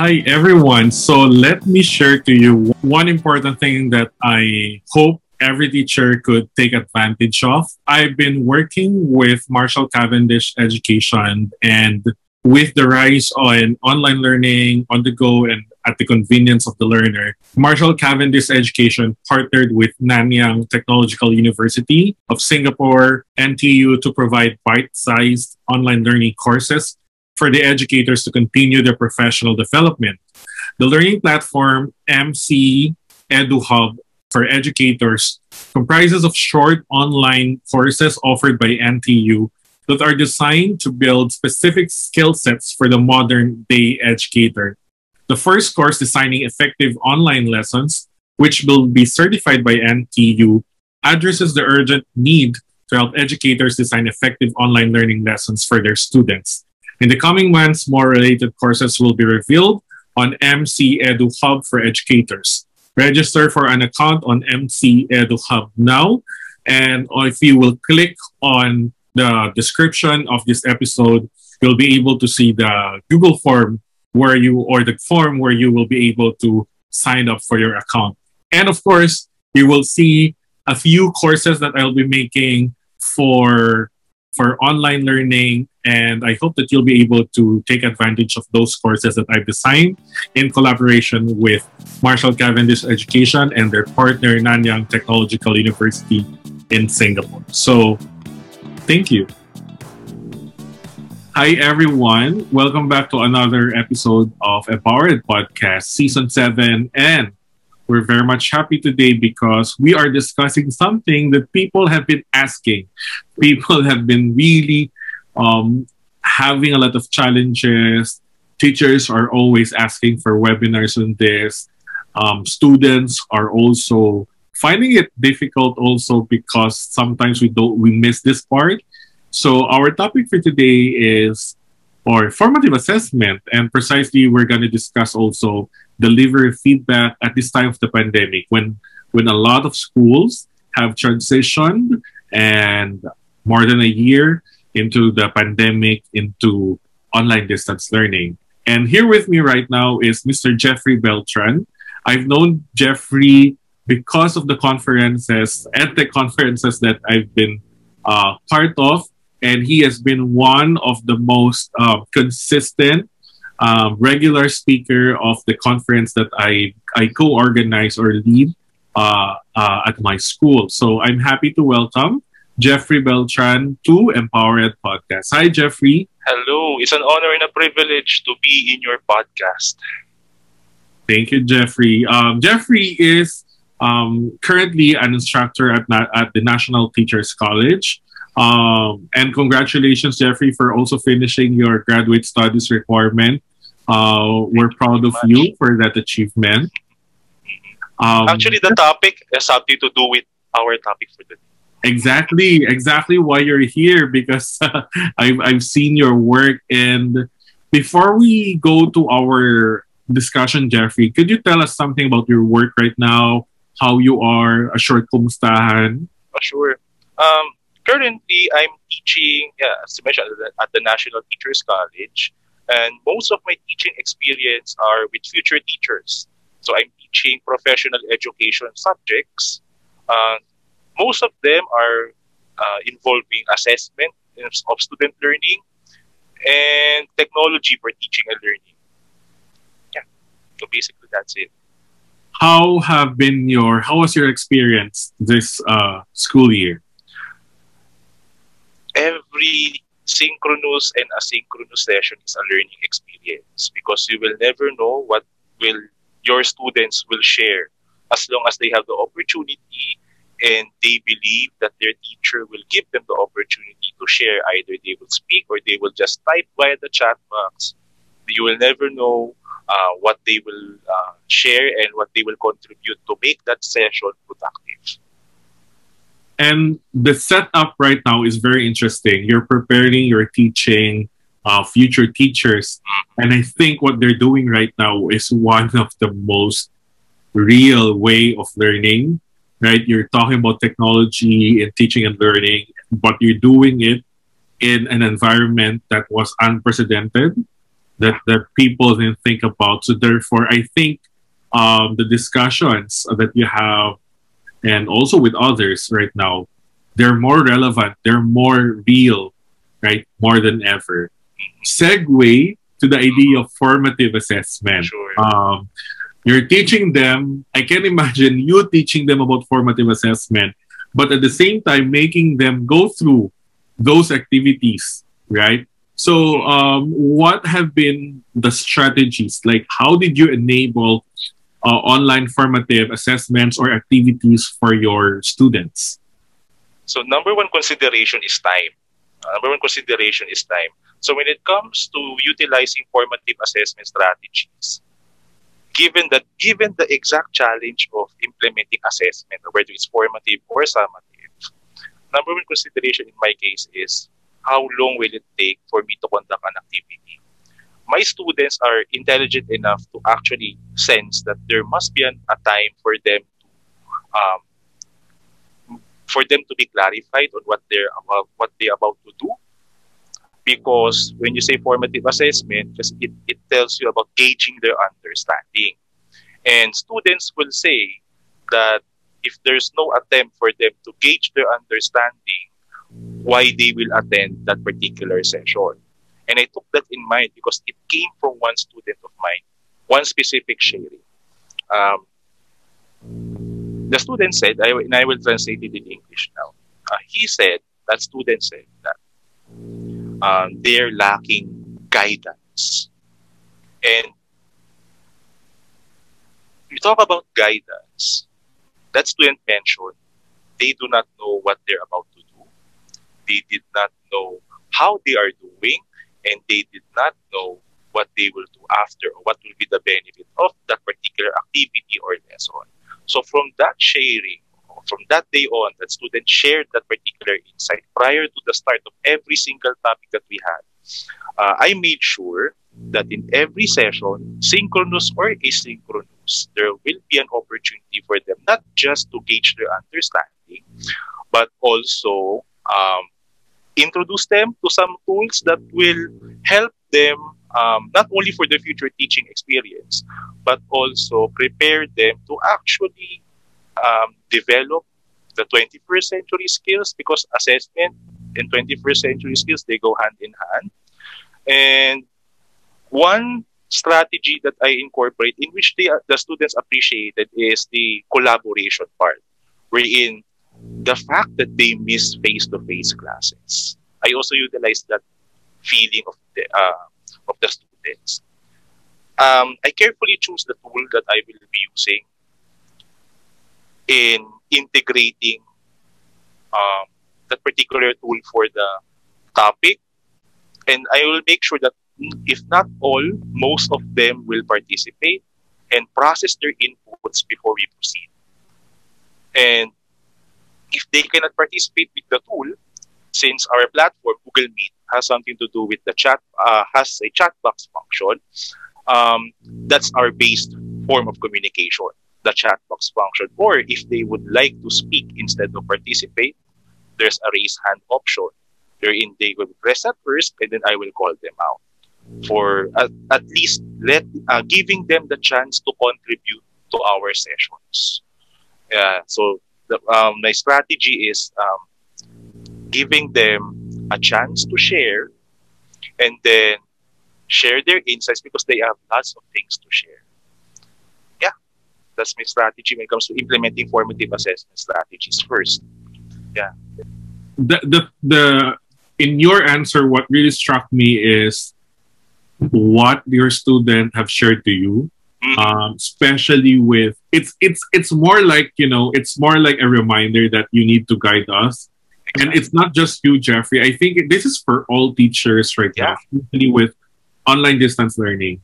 Hi, everyone. So let me share to you one important thing that I hope every teacher could take advantage of. I've been working with Marshall Cavendish Education and with the rise on online learning on the go and at the convenience of the learner, Marshall Cavendish Education partnered with Nanyang Technological University of Singapore, NTU, to provide bite sized online learning courses for the educators to continue their professional development. The learning platform MC EduHub for educators comprises of short online courses offered by NTU that are designed to build specific skill sets for the modern day educator. The first course, Designing Effective Online Lessons, which will be certified by NTU, addresses the urgent need to help educators design effective online learning lessons for their students. In the coming months, more related courses will be revealed on MC Edu Hub for educators. Register for an account on MC Edu Hub now. And if you will click on the description of this episode, you'll be able to see the Google form where you, or the form where you will be able to sign up for your account. And of course, you will see a few courses that I'll be making for for online learning and I hope that you'll be able to take advantage of those courses that I've designed in collaboration with Marshall Cavendish Education and their partner Nanyang Technological University in Singapore. So Thank you. Hi, everyone. Welcome back to another episode of Empowered Podcast, Season 7. And we're very much happy today because we are discussing something that people have been asking. People have been really um, having a lot of challenges. Teachers are always asking for webinars on this. Um, students are also finding it difficult also because sometimes we don't we miss this part. So our topic for today is or formative assessment and precisely we're going to discuss also deliver feedback at this time of the pandemic when when a lot of schools have transitioned and more than a year into the pandemic into online distance learning. And here with me right now is Mr. Jeffrey Beltran. I've known Jeffrey because of the conferences, at the conferences that I've been uh, part of, and he has been one of the most uh, consistent, um, regular speaker of the conference that I I co-organize or lead uh, uh, at my school. So I'm happy to welcome Jeffrey Beltran to Empowered Podcast. Hi, Jeffrey. Hello. It's an honor and a privilege to be in your podcast. Thank you, Jeffrey. Um, Jeffrey is um, currently an instructor at, at the National Teachers College. Um, and congratulations, Jeffrey, for also finishing your graduate studies requirement. Uh, we're proud of you for that achievement. Um, Actually, the topic has something to do with our topic for today. Exactly, exactly why you're here because uh, I've, I've seen your work. And before we go to our discussion, Jeffrey, could you tell us something about your work right now? how you are, a short kumustahan? Uh, sure. Um, currently, I'm teaching, yeah, as mentioned, at the National Teachers College. And most of my teaching experience are with future teachers. So I'm teaching professional education subjects. Uh, most of them are uh, involving assessment of student learning and technology for teaching and learning. Yeah, so basically that's it how have been your how was your experience this uh, school year? Every synchronous and asynchronous session is a learning experience because you will never know what will your students will share as long as they have the opportunity and they believe that their teacher will give them the opportunity to share either they will speak or they will just type via the chat box you will never know uh, what they will uh, share and what they will contribute to make that session productive. And the setup right now is very interesting. You're preparing, you're teaching uh, future teachers. And I think what they're doing right now is one of the most real way of learning, right? You're talking about technology and teaching and learning, but you're doing it in an environment that was unprecedented that that people didn't think about. So therefore, I think um, the discussions that you have, and also with others right now, they're more relevant. They're more real, right? More than ever. Segue to the idea of formative assessment. Sure. Um, you're teaching them. I can imagine you teaching them about formative assessment, but at the same time making them go through those activities, right? So, um, what have been the strategies? Like, how did you enable uh, online formative assessments or activities for your students? So number one consideration is time. Uh, number one consideration is time. So when it comes to utilizing formative assessment strategies, given that given the exact challenge of implementing assessment, whether it's formative or summative, number one consideration in my case is how long will it take for me to conduct an activity? My students are intelligent enough to actually sense that there must be an, a time for them to um, for them to be clarified on what they're about what they're about to do. Because when you say formative assessment just it, it tells you about gauging their understanding. And students will say that if there's no attempt for them to gauge their understanding why they will attend that particular session and i took that in mind because it came from one student of mine one specific sharing um, the student said, and I will translate it in English now. Uh, he said, that student said that um, they're lacking guidance. And we talk about guidance. That student mentioned they do not know what they're about to do. They did not know how they are doing, and they did not know what they will do after or what will be the benefit of that particular activity or lesson. So from that sharing, from that day on, that student shared that particular insight prior to the start of every single topic that we had. Uh, I made sure that in every session, synchronous or asynchronous, there will be an opportunity for them not just to gauge their understanding, but also um, introduce them to some tools that will help them um, not only for their future teaching experience, but also prepare them to actually um, develop the 21st century skills because assessment and 21st century skills they go hand in hand. And one strategy that I incorporate in which the, the students appreciated is the collaboration part, wherein the fact that they miss face-to-face classes. I also utilize that feeling of the uh, of the students. Um, I carefully choose the tool that I will be using in integrating um, that particular tool for the topic. And I will make sure that if not all, most of them will participate and process their inputs before we proceed. And if they cannot participate with the tool, since our platform, Google Meet, has something to do with the chat, uh, has a chat box function, um, that's our base form of communication, the chat box function. Or if they would like to speak instead of participate, there's a raise hand option wherein they will press that first and then I will call them out for at, at least let uh, giving them the chance to contribute to our sessions. Yeah, so the, um, my strategy is um, giving them a chance to share and then share their insights because they have lots of things to share. Yeah, that's my strategy when it comes to implementing formative assessment strategies first. Yeah. The, the, the, in your answer, what really struck me is what your student have shared to you. Mm-hmm. Um, especially with it's it's it's more like you know it's more like a reminder that you need to guide us and it's not just you, Jeffrey. I think this is for all teachers right yeah. now, especially with online distance learning.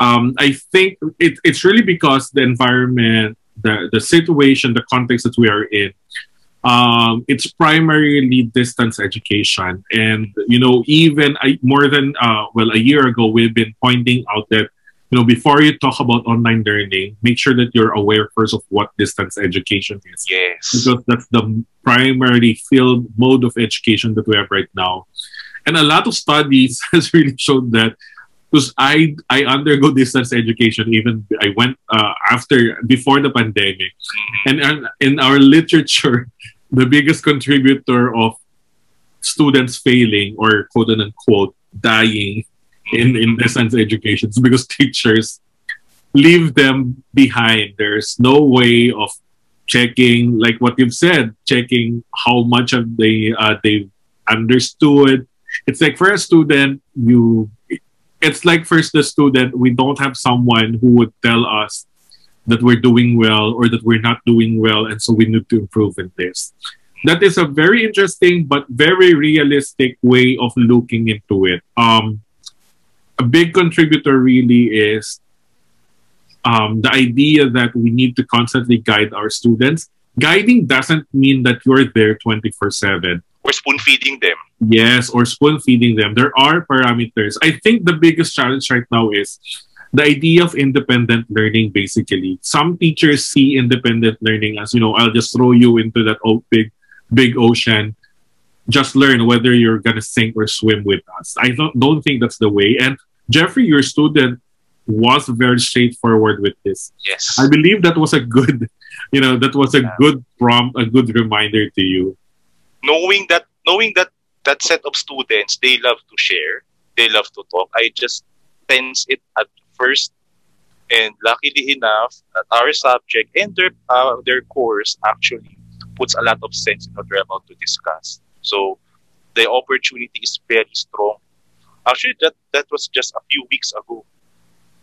Um, I think it, it's really because the environment, the, the situation, the context that we are in, um, it's primarily distance education. And, you know, even I, more than, uh, well, a year ago, we've been pointing out that you know, before you talk about online learning, make sure that you're aware first of what distance education is. Yes. Because that's the primary field mode of education that we have right now. And a lot of studies has really shown that because I I undergo distance education even I went uh, after before the pandemic, and uh, in our literature, the biggest contributor of students failing or quote unquote dying in in distance education is because teachers leave them behind. There's no way of checking like what you've said, checking how much of they uh, they understood. It's like for a student, you it's like first the student, we don't have someone who would tell us that we're doing well or that we're not doing well, and so we need to improve in this. That is a very interesting but very realistic way of looking into it. Um, a big contributor really is um, the idea that we need to constantly guide our students. Guiding doesn't mean that you're there 24 7 or spoon feeding them. Yes, or spoon feeding them. There are parameters. I think the biggest challenge right now is the idea of independent learning, basically. Some teachers see independent learning as, you know, I'll just throw you into that old big, big ocean. Just learn whether you're going to sink or swim with us. I don't, don't think that's the way. And Jeffrey, your student, was very straightforward with this. Yes. I believe that was a good, you know, that was a good prompt, a good reminder to you knowing that knowing that that set of students they love to share they love to talk i just tense it at first and luckily enough our subject and their uh, their course actually puts a lot of sense in what we're about to discuss so the opportunity is very strong actually that that was just a few weeks ago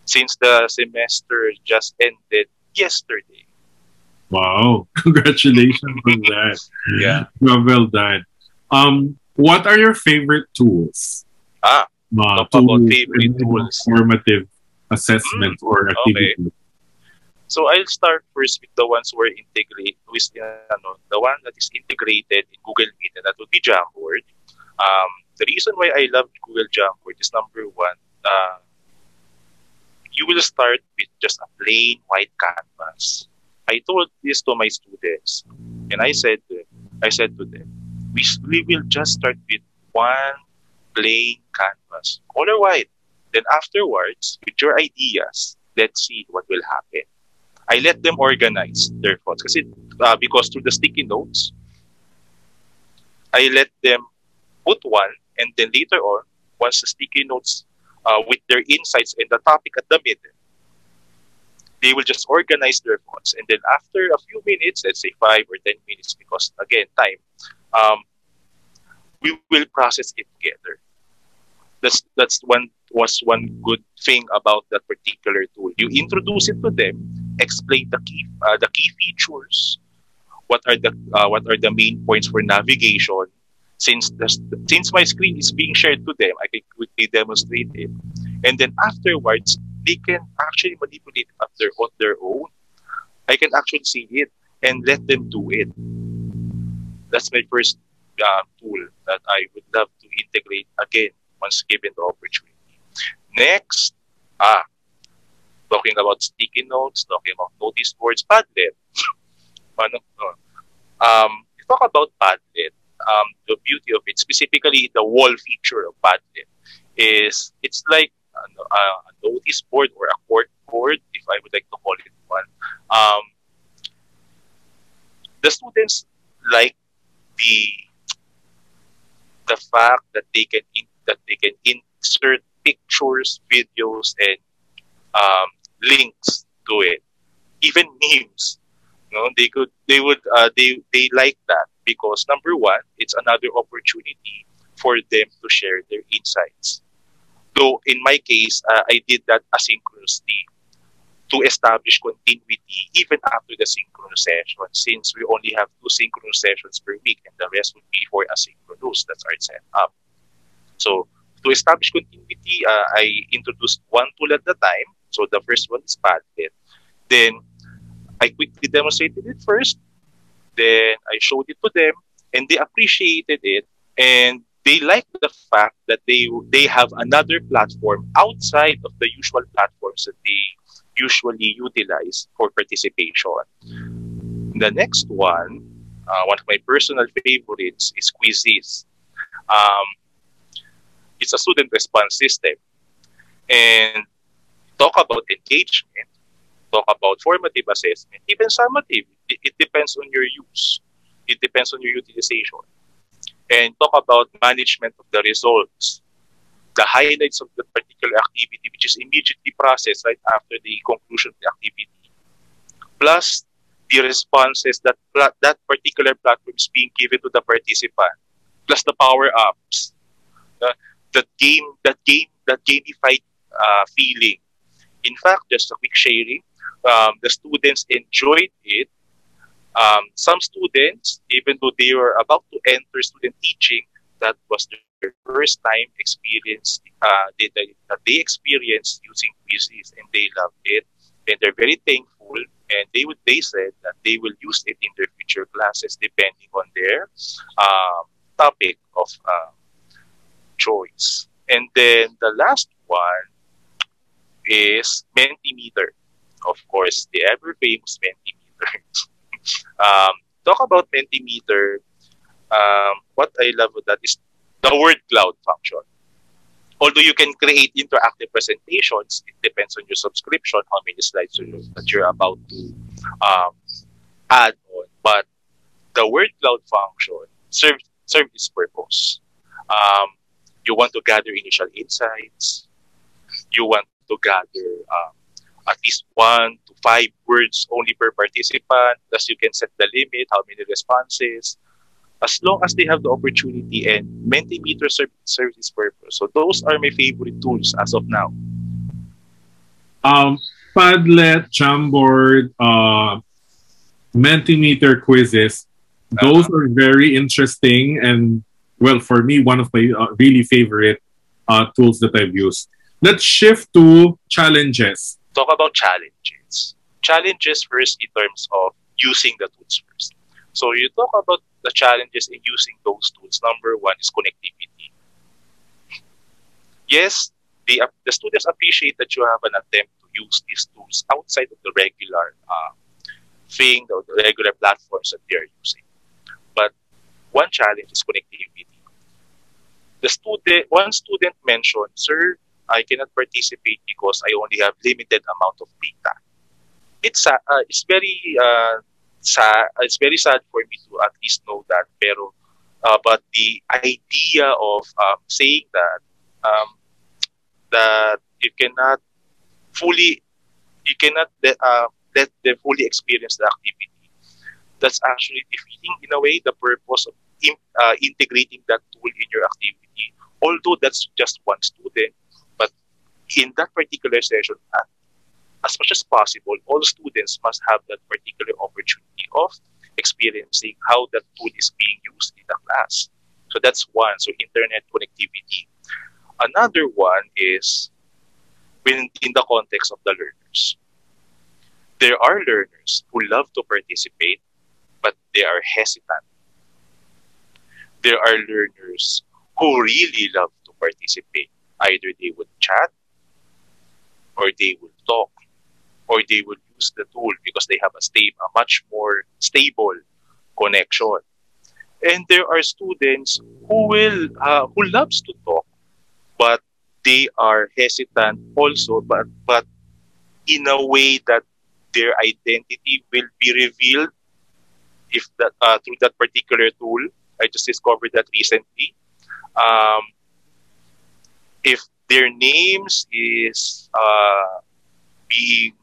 since the semester just ended yesterday Wow. Congratulations on that. Yeah. Well, well done. Um, what are your favorite tools? Ah, uh, talk about favorite tools. Formative assessment mm, or activity. Okay. So I'll start first with the ones where integrate with uh, the one that is integrated in Google Meet, and that would be Jamboard. Um, the reason why I love Google Jamboard is number one, uh, you will start with just a plain white canvas. I told this to my students, and I said, I said to them, we, we will just start with one plain canvas, color white. Then afterwards, with your ideas, let's see what will happen. I let them organize their thoughts kasi, uh, because through the sticky notes, I let them put one, and then later on, once the sticky notes uh, with their insights and the topic at the middle, they will just organize their thoughts. And then after a few minutes, let's say five or 10 minutes, because again, time, um, we will process it together. That's, that's one was one good thing about that particular tool. You introduce it to them, explain the key uh, the key features, what are the uh, what are the main points for navigation. Since the, since my screen is being shared to them, I can quickly demonstrate it, and then afterwards they can actually manipulate it their, on their own. I can actually see it and let them do it. That's my first uh, tool that I would love to integrate again once given the opportunity. Next, ah, talking about sticky notes, talking about notice boards, Padlet. ano, um, talk about Padlet, um, the beauty of it, specifically the wall feature of Padlet, is it's like a, a notice board or a court board, if I would like to call it one. Um, the students like the the fact that they can in, that they can insert pictures, videos, and um, links to it, even memes. You know, they could they would uh, they they like that because number one, it's another opportunity for them to share their insights. Though in my case, uh, I did that asynchronously to establish continuity even after the synchronous session since we only have two synchronous sessions per week and the rest would be for asynchronous. That's our setup. So to establish continuity, uh, I introduced one tool at the time. So the first one is Padlet. Then I quickly demonstrated it first. Then I showed it to them and they appreciated it. And they like the fact that they they have another platform outside of the usual platforms that they usually utilize for participation. The next one, uh, one of my personal favorites, is Quizizz. Um, it's a student response system. and talk about engagement, talk about formative assessment, even summative. It, it depends on your use. It depends on your utilization. And talk about management of the results, the highlights of the particular activity, which is immediately processed right after the conclusion of the activity, plus the responses that that particular platform is being given to the participant, plus the power ups, uh, that game, that game, that gamified uh, feeling. In fact, just a quick sharing, um, the students enjoyed it. Um, some students, even though they were about to enter student teaching, that was their first time experience uh, they, they experienced using Quizizz and they loved it. And they're very thankful and they would they said that they will use it in their future classes depending on their um, topic of uh, choice. And then the last one is Mentimeter. Of course, the ever famous Mentimeter. um, talk about Mentimeter. Um, what I love with that is the word cloud function. Although you can create interactive presentations, it depends on your subscription, how many slides that you're about to um, add on. But the word cloud function serves serve its purpose. Um, you want to gather initial insights. You want to gather um, at least one to five words only per participant. Thus, you can set the limit, how many responses, as long as they have the opportunity and Mentimeter serve, serves its purpose. So those are my favorite tools as of now. Um, Padlet, Jamboard, uh, Mentimeter Quizizz, those uh-huh. are very interesting and well for me one of my uh, really favorite uh, tools that I've used. Let's shift to challenges. Talk about challenges. Challenges first in terms of using the tools first. So you talk about the challenges in using those tools. Number one is connectivity. Yes, the, uh, the students appreciate that you have an attempt to use these tools outside of the regular uh, thing, or the regular platforms that they are using. But one challenge is connectivity. The student, one student mentioned, "Sir, I cannot participate because I only have limited amount of data." It's uh, it's very uh, sad. It's very sad for me to at least know that. Pero, uh, but the idea of um, saying that um, that you cannot fully, you cannot uh, let them fully experience the activity. That's actually defeating, in a way, the purpose of in, uh, integrating that tool in your activity. Although that's just one student, in that particular session, as much as possible, all students must have that particular opportunity of experiencing how that tool is being used in the class. So that's one. So internet connectivity. Another one is when in the context of the learners. There are learners who love to participate, but they are hesitant. There are learners who really love to participate. Either they would chat or they will talk or they will use the tool because they have a, stable, a much more stable connection. And there are students who will uh, who loves to talk, but they are hesitant also, but but in a way that their identity will be revealed if that uh, through that particular tool. I just discovered that recently. Um, if their names is uh, being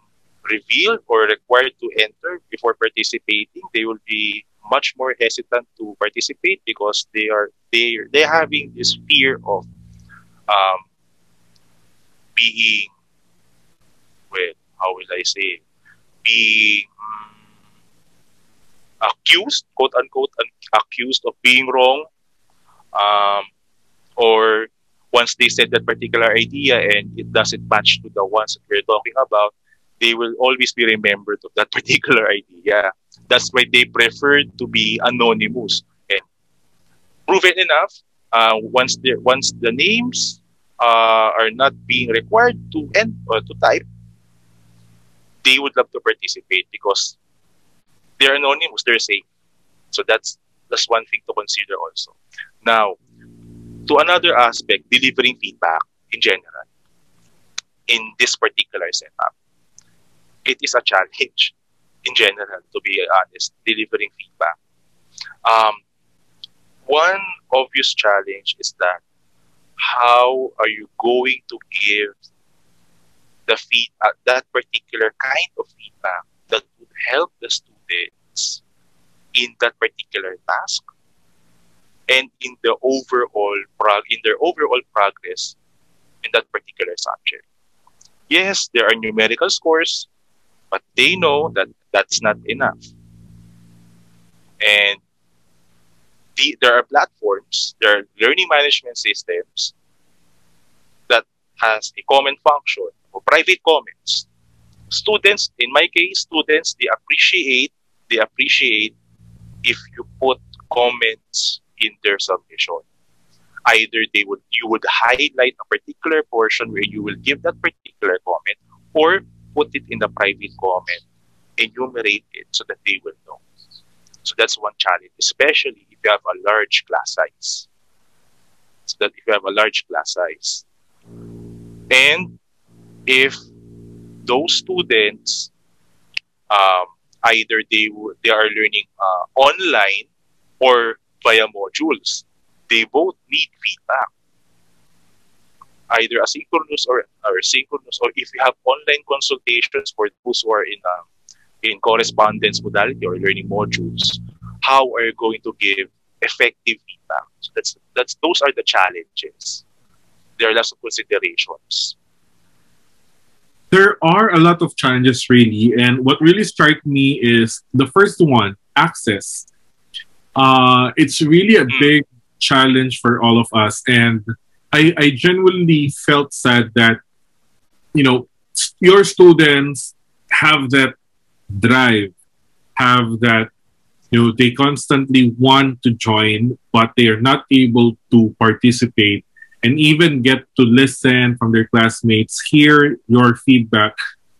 revealed or required to enter before participating, they will be much more hesitant to participate because they are they they having this fear of um, being well how will I say being accused quote unquote accused of being wrong um, or once they said that particular idea and it doesn't match to the ones that we're talking about they will always be remembered of that particular idea. That's why they prefer to be anonymous. And proven enough, uh, once the once the names uh, are not being required to end or to type, they would love to participate because they're anonymous, they're safe. So that's that's one thing to consider also. Now, to another aspect, delivering feedback in general. in this particular setup. It is a challenge in general, to be honest, delivering feedback. Um, one obvious challenge is that how are you going to give the feed uh, that particular kind of feedback that would help the students in that particular task and in the overall prog in their overall progress in that particular subject. Yes, there are numerical scores, but they know that that's not enough. And the, there are platforms, there are learning management systems that has a comment function or private comments. Students, in my case, students, they appreciate, they appreciate if you put comments in their submission. Either they would you would highlight a particular portion where you will give that particular comment, or put it in the private comment, enumerate it so that they will know. So that's one challenge, especially if you have a large class size. So that if you have a large class size. And if those students um, either they they are learning uh, online or via modules, they both need feedback. Either asynchronous or, or synchronous, or if you have online consultations for those who are in um, in correspondence modality or learning modules, how are you going to give effective feedback? So that's that's those are the challenges. There are lots of considerations. There are a lot of challenges really, and what really struck me is the first one, access. Uh, it's really a mm. big challenge for all of us, and I, I genuinely felt sad that you know your students have that drive, have that you know they constantly want to join but they are not able to participate and even get to listen from their classmates hear your feedback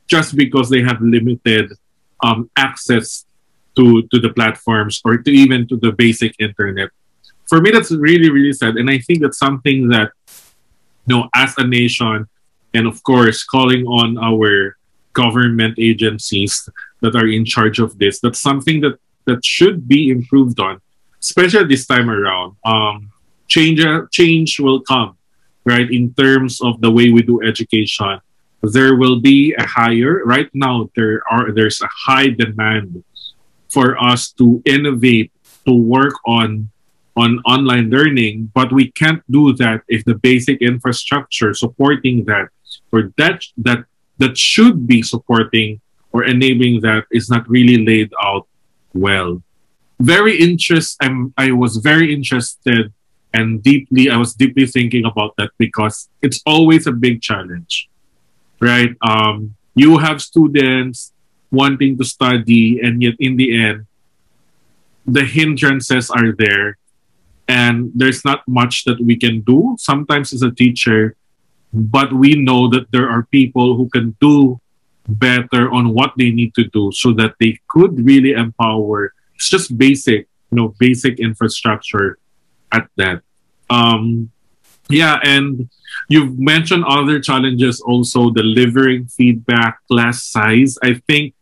just because they have limited um, access to to the platforms or to even to the basic internet for me that's really really sad and i think that's something that you know as a nation and of course calling on our government agencies that are in charge of this that's something that that should be improved on, especially this time around. Um, change change will come, right? In terms of the way we do education, there will be a higher. Right now, there are there's a high demand for us to innovate, to work on on online learning, but we can't do that if the basic infrastructure supporting that or that that that should be supporting or enabling that is not really laid out well. Very interest. I'm. I was very interested and deeply. I was deeply thinking about that because it's always a big challenge, right? Um, you have students wanting to study, and yet in the end, the hindrances are there, and there's not much that we can do. Sometimes as a teacher, but we know that there are people who can do better on what they need to do so that they could really empower. It's just basic you know basic infrastructure at that. Um yeah and you've mentioned other challenges also delivering feedback class size. I think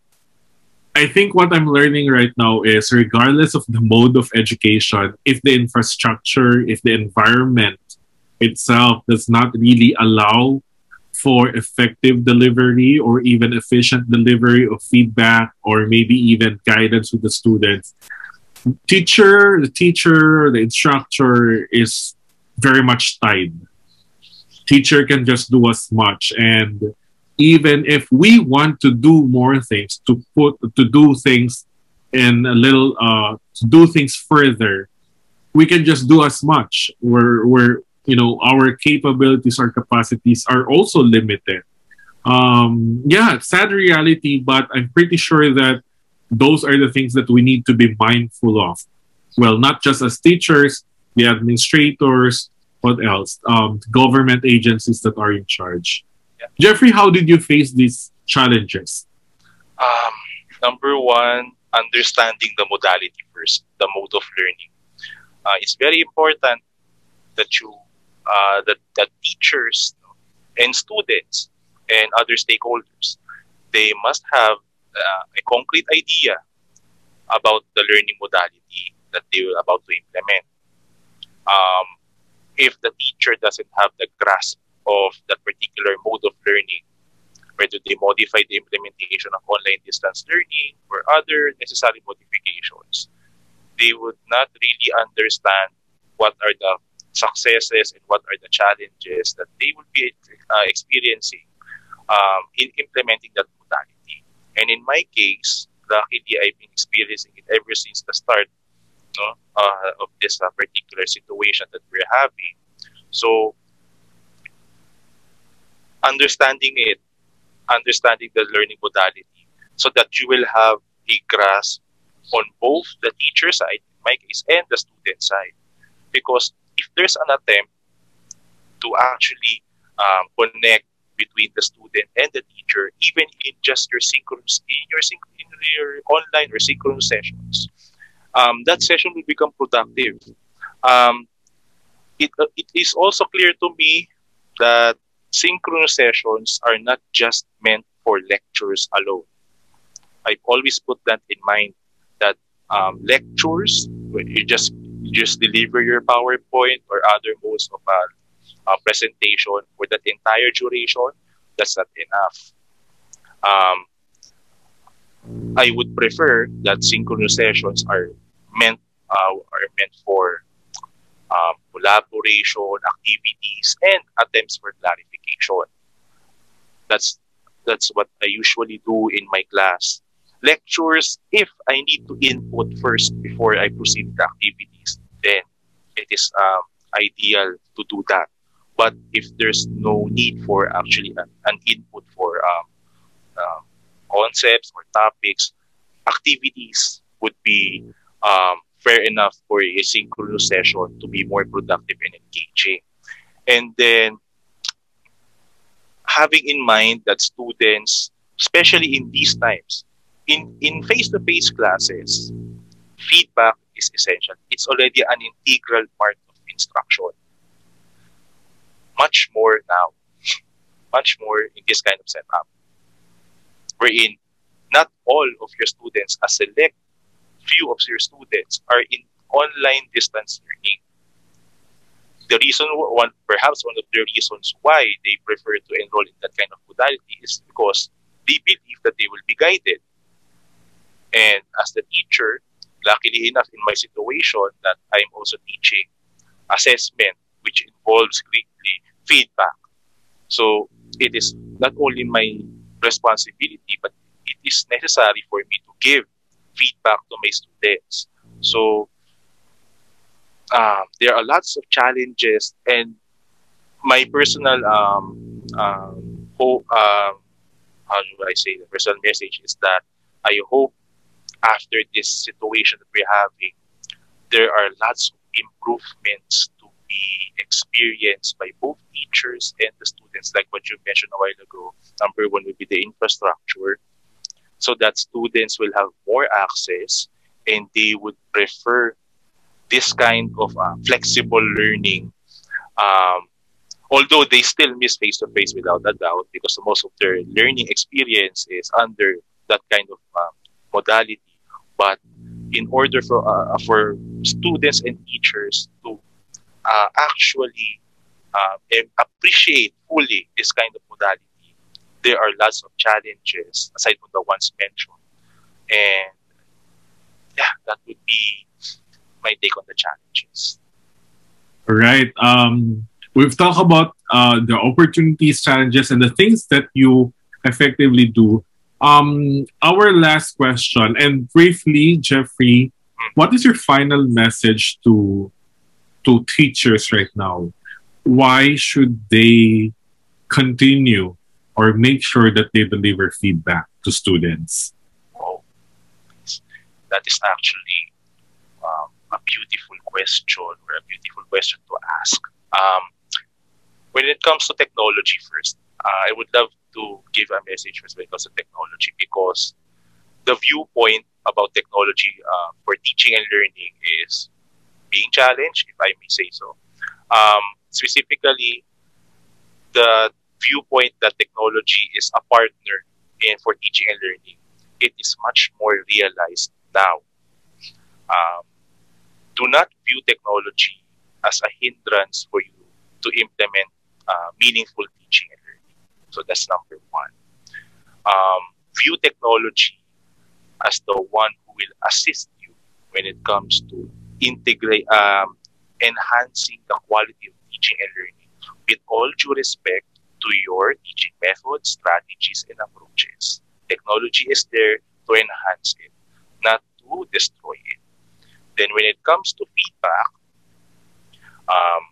i think what i'm learning right now is regardless of the mode of education if the infrastructure if the environment itself does not really allow for effective delivery or even efficient delivery of feedback or maybe even guidance with the students teacher the teacher the instructor is very much tied. Teacher can just do as much and even if we want to do more things to put to do things in a little uh to do things further we can just do as much. We're we're you know our capabilities our capacities are also limited. Um yeah sad reality but i'm pretty sure that those are the things that we need to be mindful of. Well not just as teachers the administrators what else? Um government agencies that are in charge yeah. jeffrey how did you face these challenges um number one understanding the modality first the mode of learning uh, it's very important that you uh, that, that teachers and students and other stakeholders. They must have uh, a concrete idea about the learning modality that they are about to implement. Um, if the teacher doesn't have the grasp of that particular mode of learning, whether they modify the implementation of online distance learning or other necessary modifications, they would not really understand what are the successes and what are the challenges that they will be uh, experiencing um, in implementing that modality. And in my case, luckily I've been experiencing it ever since the start uh, of this uh, particular situation that we're having. So, understanding it, understanding the learning modality, so that you will have a grasp on both the teacher side, in my case, and the student side. Because if there's an attempt to actually um, connect between the student and the teacher, even in just your synchronous in your, in your online or synchronous sessions, um, that session will become productive. Um, it, uh, it is also clear to me that synchronous sessions are not just meant for lectures alone. I've always put that in mind that um, lectures, you just you just deliver your PowerPoint or other modes of uh, uh, presentation for that entire duration, that's not enough. Um, I would prefer that synchronous sessions are meant uh, are meant for um, collaboration, activities, and attempts for clarification. That's that's what I usually do in my class. Lectures, if I need to input first before I proceed to activities, then it is um, ideal to do that. But if there's no need for actually an, an input for um, um, concepts or topics, activities would be um, fair enough for a synchronous session to be more productive and engaging. And then having in mind that students, especially in these times, in, in face-to-face classes, feedback is essential. It's already an integral part of instruction. Much more now, much more in this kind of setup, wherein not all of your students, a select few of your students are in online distance learning. The reason, one perhaps one of the reasons why they prefer to enroll in that kind of modality is because they believe that they will be guided. And as the teacher, luckily enough in my situation that I'm also teaching assessment, which involves greatly feedback. So it is not only my responsibility, but it is necessary for me to give feedback to my students. So um, there are lots of challenges, and my personal um, um, hope, um, how do I say the personal message is that I hope after this situation that we're having, there are lots of improvements to be experienced by both teachers and the students, like what you mentioned a while ago. Number one would be the infrastructure so that students will have more access and they would prefer this kind of uh, flexible learning. Um, although they still miss face to face without a doubt because most of their learning experience is under that kind of um, modality. But in order for uh, for students and teachers to uh, actually uh, appreciate fully this kind of modality, there are lots of challenges aside from the ones mentioned. And yeah, that would be my take on the challenges. All right. Um, we've talked about uh, the opportunities, challenges, and the things that you effectively do. Um, our last question, and briefly, Jeffrey, mm. what is your final message to to teachers right now? Why should they continue or make sure that they deliver feedback to students? Oh, that is actually um, beautiful question or a beautiful question to ask. Um, when it comes to technology first, uh, I would love to give a message when it comes to technology because the viewpoint about technology uh, for teaching and learning is being challenged, if I may say so. Um, specifically, the viewpoint that technology is a partner in for teaching and learning, it is much more realized now. Um, do not view technology as a hindrance for you to implement uh, meaningful teaching and learning. So that's number one. Um, view technology as the one who will assist you when it comes to integrate, um, enhancing the quality of teaching and learning with all due respect to your teaching methods, strategies, and approaches. Technology is there to enhance it, not to destroy it. Then when it comes to feedback, um,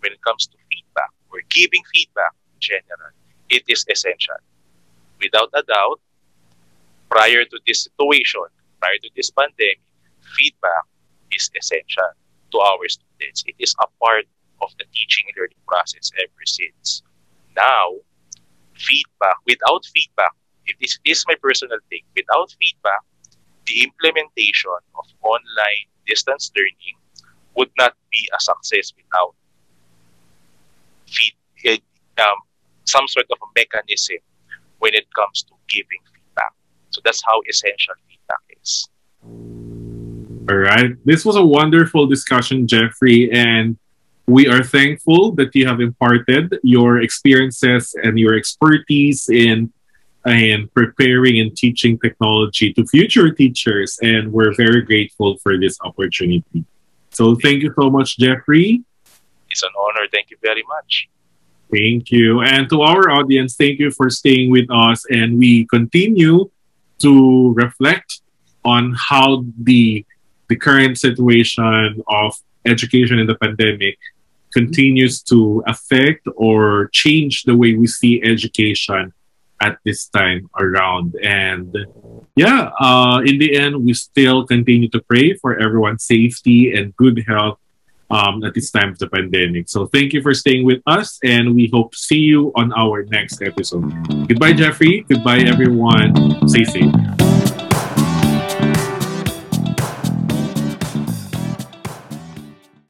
when it comes to feedback or giving feedback in general, it is essential. Without a doubt, prior to this situation, prior to this pandemic, feedback is essential to our students. It is a part of the teaching and learning process ever since. Now, feedback, without feedback, if this is my personal thing, without feedback, the implementation of online distance learning would not be a success without feed, eh, um, some sort of a mechanism when it comes to giving feedback. So that's how essential feedback is. All right. This was a wonderful discussion, Jeffrey, and we are thankful that you have imparted your experiences and your expertise in in preparing and teaching technology to future teachers and we're very grateful for this opportunity. So thank you so much Jeffrey. It's an honor. Thank you very much. Thank you. And to our audience, thank you for staying with us and we continue to reflect on how the the current situation of education in the pandemic continues to affect or change the way we see education at this time around. And yeah, uh, in the end, we still continue to pray for everyone's safety and good health um, at this time of the pandemic. So thank you for staying with us, and we hope to see you on our next episode. Goodbye, Jeffrey. Goodbye, everyone. Stay safe.